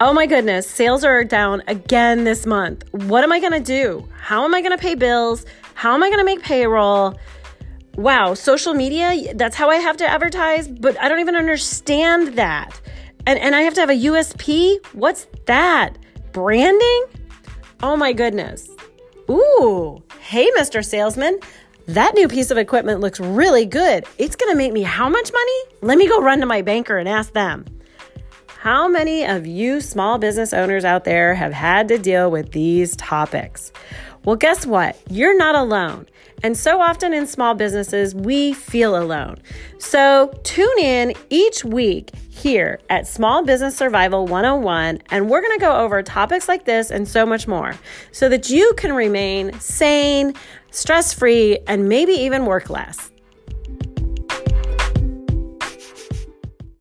Oh my goodness, sales are down again this month. What am I to do? How am I to pay bills? How am I to make payroll? Wow, social media, that's how I have to advertise, but I don't even understand that. And, and I have to have a USP? What's that? Branding? Oh my goodness. Ooh, hey, Mr. Salesman. That new piece of equipment looks really good. It's to make me how much money? Let me go run to my banker and ask them. How many of you small business owners out there have had to deal with these topics? Well, guess what? You're not alone. And so often in small businesses, we feel alone. So tune in each week here at Small Business Survival 101, and we're going to go over topics like this and so much more so that you can remain sane, stress free, and maybe even work less.